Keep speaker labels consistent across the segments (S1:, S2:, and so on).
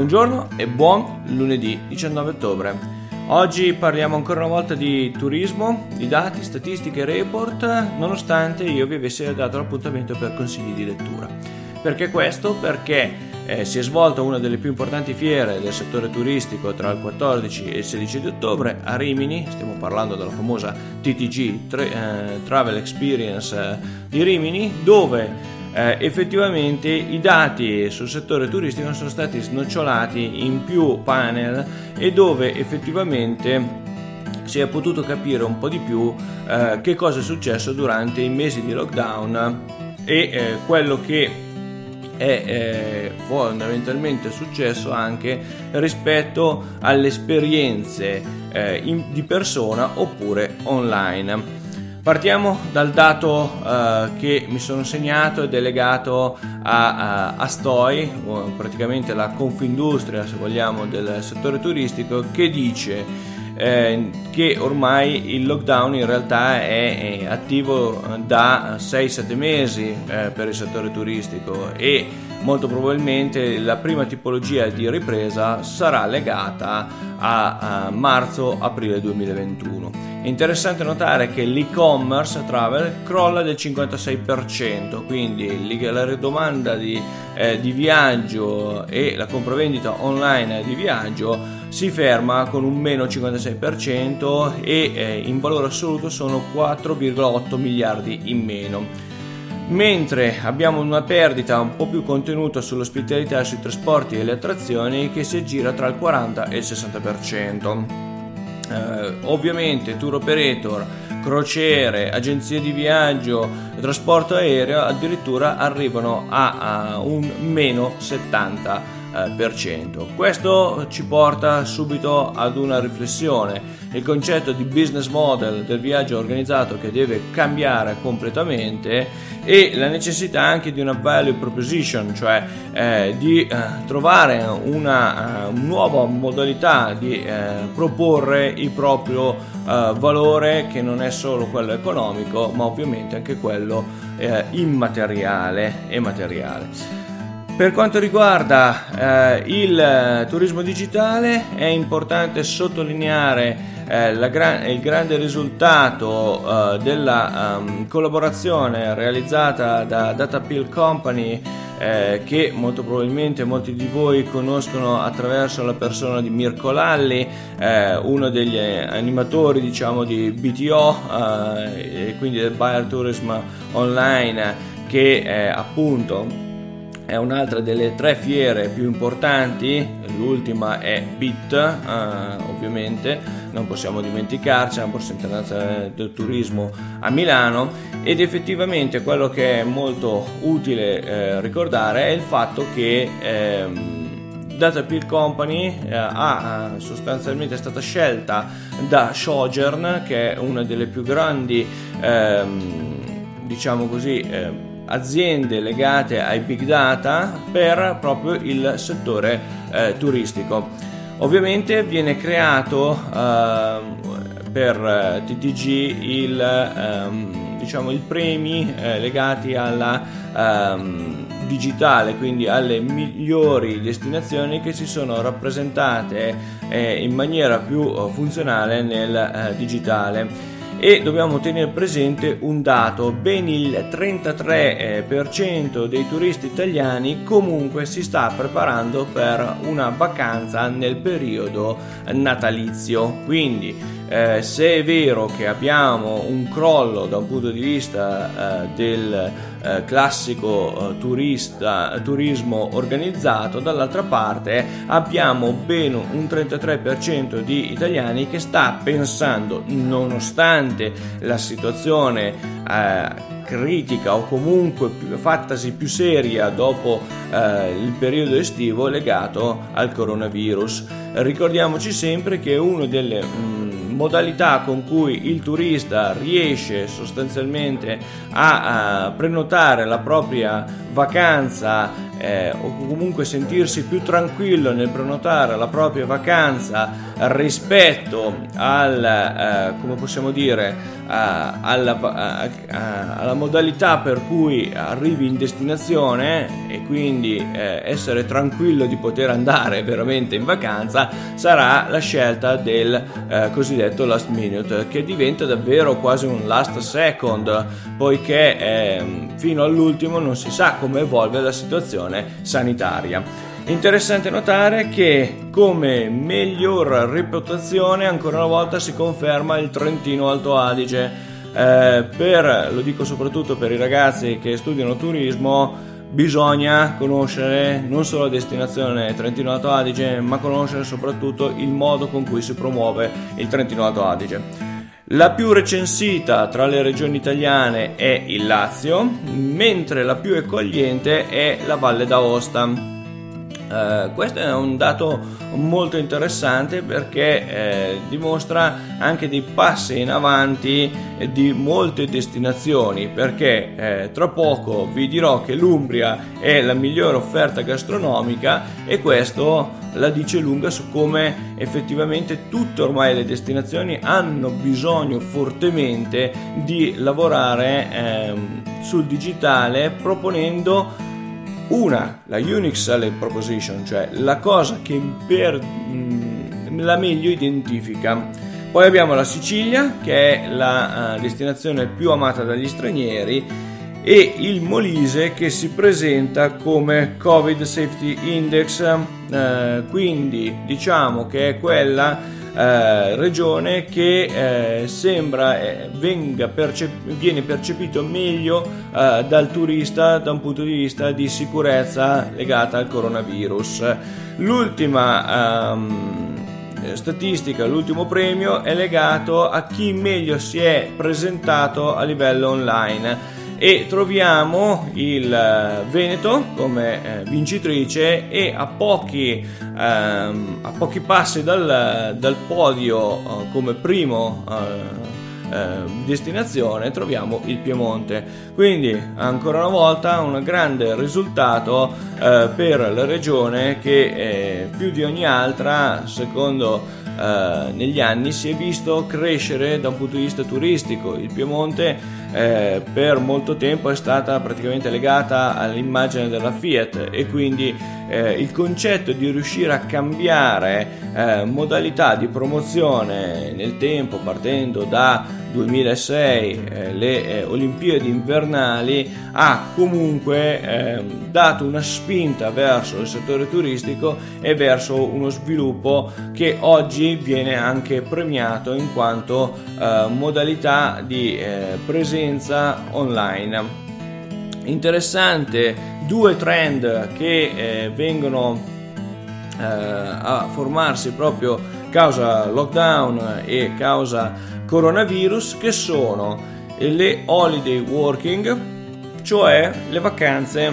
S1: Buongiorno e buon lunedì 19 ottobre. Oggi parliamo ancora una volta di turismo, di dati, statistiche e report, nonostante io vi avessi dato l'appuntamento per consigli di lettura. Perché questo? Perché eh, si è svolta una delle più importanti fiere del settore turistico tra il 14 e il 16 di ottobre a Rimini, stiamo parlando della famosa TTG eh, Travel Experience eh, di Rimini, dove eh, effettivamente i dati sul settore turistico sono stati snocciolati in più panel e dove effettivamente si è potuto capire un po' di più eh, che cosa è successo durante i mesi di lockdown e eh, quello che è eh, fondamentalmente successo anche rispetto alle esperienze eh, in, di persona oppure online. Partiamo dal dato uh, che mi sono segnato ed è legato a, a, a STOI, praticamente la Confindustria, se vogliamo, del settore turistico, che dice eh, che ormai il lockdown in realtà è, è attivo da 6-7 mesi eh, per il settore turistico e molto probabilmente la prima tipologia di ripresa sarà legata a, a marzo-aprile 2021. È interessante notare che l'e-commerce travel crolla del 56%, quindi la ridomanda di, eh, di viaggio e la compravendita online di viaggio si ferma con un meno 56% e eh, in valore assoluto sono 4,8 miliardi in meno. Mentre abbiamo una perdita un po' più contenuta sull'ospitalità, sui trasporti e le attrazioni che si aggira tra il 40 e il 60% eh, ovviamente tour operator, crociere, agenzie di viaggio, trasporto aereo addirittura arrivano a, a un meno 70%. Questo ci porta subito ad una riflessione. Il concetto di business model del viaggio organizzato che deve cambiare completamente e la necessità anche di una value proposition, cioè eh, di eh, trovare una uh, nuova modalità di eh, proporre il proprio uh, valore che non è solo quello economico, ma ovviamente anche quello eh, immateriale e materiale. Per quanto riguarda eh, il turismo digitale è importante sottolineare eh, gra- il grande risultato eh, della um, collaborazione realizzata da Datapil Company eh, che molto probabilmente molti di voi conoscono attraverso la persona di Mirko Lalli, eh, uno degli animatori diciamo di BTO eh, e quindi del Buyer Tourism Online che appunto è un'altra delle tre fiere più importanti, l'ultima è BIT eh, ovviamente, non possiamo dimenticarci, è la Borsa Internazionale del Turismo a Milano ed effettivamente quello che è molto utile eh, ricordare è il fatto che eh, Data Peer Company eh, ha sostanzialmente è stata scelta da Sojourn che è una delle più grandi ehm, diciamo così eh, aziende legate ai big data per proprio il settore eh, turistico. Ovviamente viene creato eh, per TTG il, ehm, diciamo, il premi eh, legati alla ehm, digitale, quindi alle migliori destinazioni che si sono rappresentate eh, in maniera più eh, funzionale nel eh, digitale e dobbiamo tenere presente un dato, ben il 33% dei turisti italiani comunque si sta preparando per una vacanza nel periodo natalizio, quindi eh, se è vero che abbiamo un crollo da un punto di vista eh, del eh, classico eh, turista, turismo organizzato, dall'altra parte abbiamo ben un 33% di italiani che sta pensando, nonostante la situazione eh, critica o comunque fattasi più seria dopo eh, il periodo estivo legato al coronavirus. Ricordiamoci sempre che uno delle mh, mm, modalità con cui il turista riesce sostanzialmente a, a prenotare la propria vacanza eh, o comunque sentirsi più tranquillo nel prenotare la propria vacanza rispetto al, eh, come possiamo dire, alla, alla, modalità per cui arrivi in destinazione e quindi eh, essere tranquillo di poter andare veramente in vacanza sarà la scelta del eh, cosiddetto last minute che diventa davvero quasi un last second poiché eh, fino all'ultimo non si sa come evolve la situazione sanitaria. Interessante notare che come miglior reputazione ancora una volta si conferma il Trentino Alto Adige. Eh, per, lo dico soprattutto per i ragazzi che studiano turismo, bisogna conoscere non solo la destinazione Trentino Alto Adige, ma conoscere soprattutto il modo con cui si promuove il Trentino Alto Adige. La più recensita tra le regioni italiane è il Lazio, mentre la più accogliente è la Valle d'Aosta. Uh, questo è un dato molto interessante perché eh, dimostra anche dei passi in avanti di molte destinazioni perché eh, tra poco vi dirò che l'Umbria è la migliore offerta gastronomica e questo la dice lunga su come effettivamente tutte ormai le destinazioni hanno bisogno fortemente di lavorare eh, sul digitale proponendo una, la Unique Selling Proposition, cioè la cosa che per mm, la meglio identifica. Poi abbiamo la Sicilia, che è la uh, destinazione più amata dagli stranieri, e il Molise che si presenta come Covid Safety Index, uh, quindi diciamo che è quella eh, regione che eh, sembra eh, percep- viene percepito meglio eh, dal turista da un punto di vista di sicurezza legata al coronavirus. L'ultima ehm, statistica, l'ultimo premio è legato a chi meglio si è presentato a livello online e troviamo il eh, Veneto come eh, vincitrice e a pochi, ehm, a pochi passi dal, dal podio eh, come primo eh, destinazione troviamo il Piemonte. Quindi ancora una volta un grande risultato eh, per la regione che eh, più di ogni altra secondo eh, negli anni si è visto crescere da un punto di vista turistico. Il Piemonte eh, per molto tempo è stata praticamente legata all'immagine della Fiat e quindi eh, il concetto di riuscire a cambiare eh, modalità di promozione nel tempo partendo da 2006 eh, le eh, Olimpiadi invernali ha comunque eh, dato una spinta verso il settore turistico e verso uno sviluppo che oggi viene anche premiato in quanto eh, modalità di eh, presenza online. Interessante due trend che eh, vengono a formarsi proprio causa lockdown e causa coronavirus che sono le holiday working, cioè le vacanze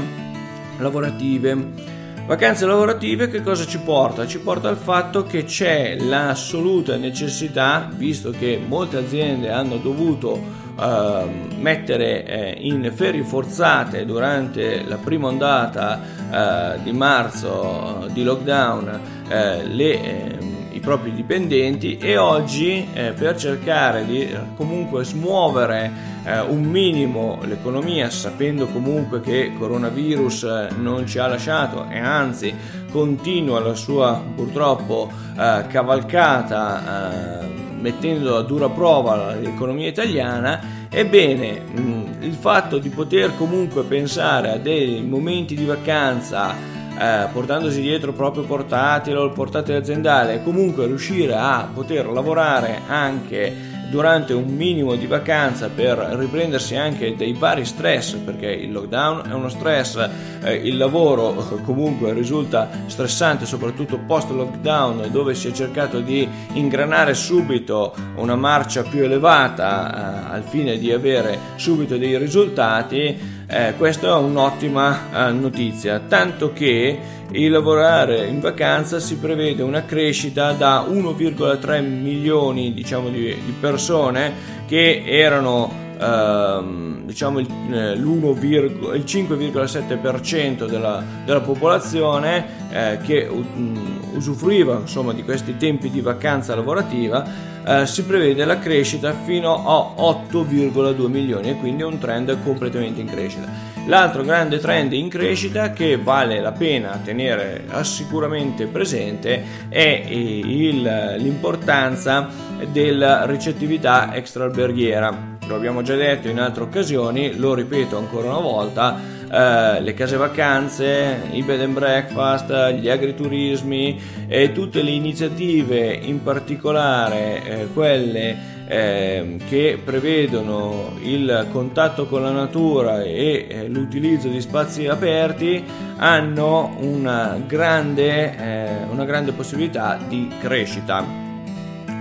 S1: lavorative. Vacanze lavorative che cosa ci porta? Ci porta al fatto che c'è l'assoluta necessità, visto che molte aziende hanno dovuto eh, mettere eh, in ferie forzate durante la prima ondata eh, di marzo di lockdown eh, le ehm, i propri dipendenti e oggi eh, per cercare di eh, comunque smuovere eh, un minimo l'economia sapendo comunque che coronavirus eh, non ci ha lasciato e anzi continua la sua purtroppo cavalcata mettendo a dura prova l'economia italiana ebbene mh, il fatto di poter comunque pensare a dei momenti di vacanza eh, portandosi dietro proprio portatile o il portatile aziendale comunque riuscire a poter lavorare anche durante un minimo di vacanza per riprendersi anche dai vari stress perché il lockdown è uno stress eh, il lavoro comunque risulta stressante soprattutto post lockdown dove si è cercato di ingranare subito una marcia più elevata eh, al fine di avere subito dei risultati eh, questa è un'ottima eh, notizia, tanto che il lavorare in vacanza si prevede una crescita da 1,3 milioni diciamo, di, di persone che erano ehm, diciamo il, eh, il 5,7% della, della popolazione eh, che um, usufruiva insomma, di questi tempi di vacanza lavorativa eh, si prevede la crescita fino a 8,2 milioni e quindi un trend completamente in crescita. L'altro grande trend in crescita che vale la pena tenere sicuramente presente è il, l'importanza della ricettività extraalberghiera. Lo abbiamo già detto in altre occasioni, lo ripeto ancora una volta, eh, le case vacanze, i bed and breakfast, gli agriturismi e tutte le iniziative, in particolare eh, quelle eh, che prevedono il contatto con la natura e eh, l'utilizzo di spazi aperti hanno una grande, eh, una grande possibilità di crescita.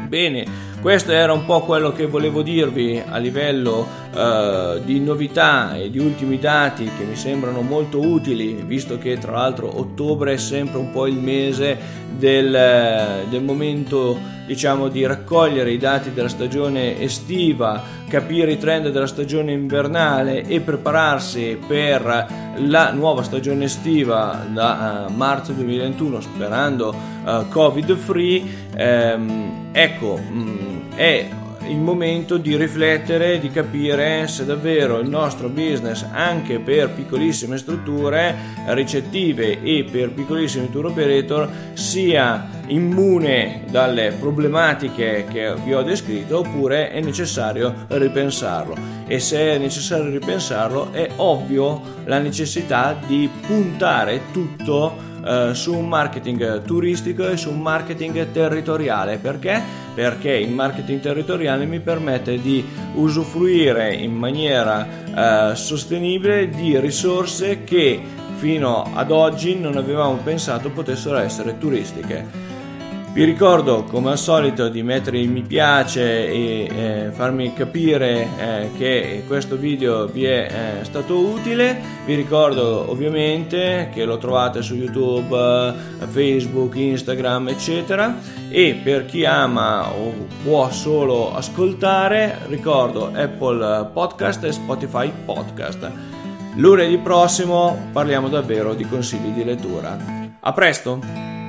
S1: Bene, questo era un po' quello che volevo dirvi a livello uh, di novità e di ultimi dati che mi sembrano molto utili, visto che tra l'altro ottobre è sempre un po' il mese del, del momento diciamo di raccogliere i dati della stagione estiva, capire i trend della stagione invernale e prepararsi per la nuova stagione estiva da uh, marzo 2021 sperando uh, covid free ehm, ecco mh, mm, è il momento di riflettere, di capire se davvero il nostro business, anche per piccolissime strutture ricettive e per piccolissimi tour operator, sia immune dalle problematiche che vi ho descritto oppure è necessario ripensarlo. E se è necessario ripensarlo, è ovvio la necessità di puntare tutto eh, su un marketing turistico e su un marketing territoriale. Perché? Perché il marketing territoriale mi permette di usufruire in maniera eh, sostenibile di risorse che fino ad oggi non avevamo pensato potessero essere turistiche. Vi ricordo come al solito di mettere il mi piace e eh, farmi capire eh, che questo video vi è eh, stato utile. Vi ricordo ovviamente che lo trovate su YouTube, Facebook, Instagram, eccetera. E per chi ama o può solo ascoltare, ricordo Apple Podcast e Spotify Podcast. Lunedì prossimo parliamo davvero di consigli di lettura. A presto!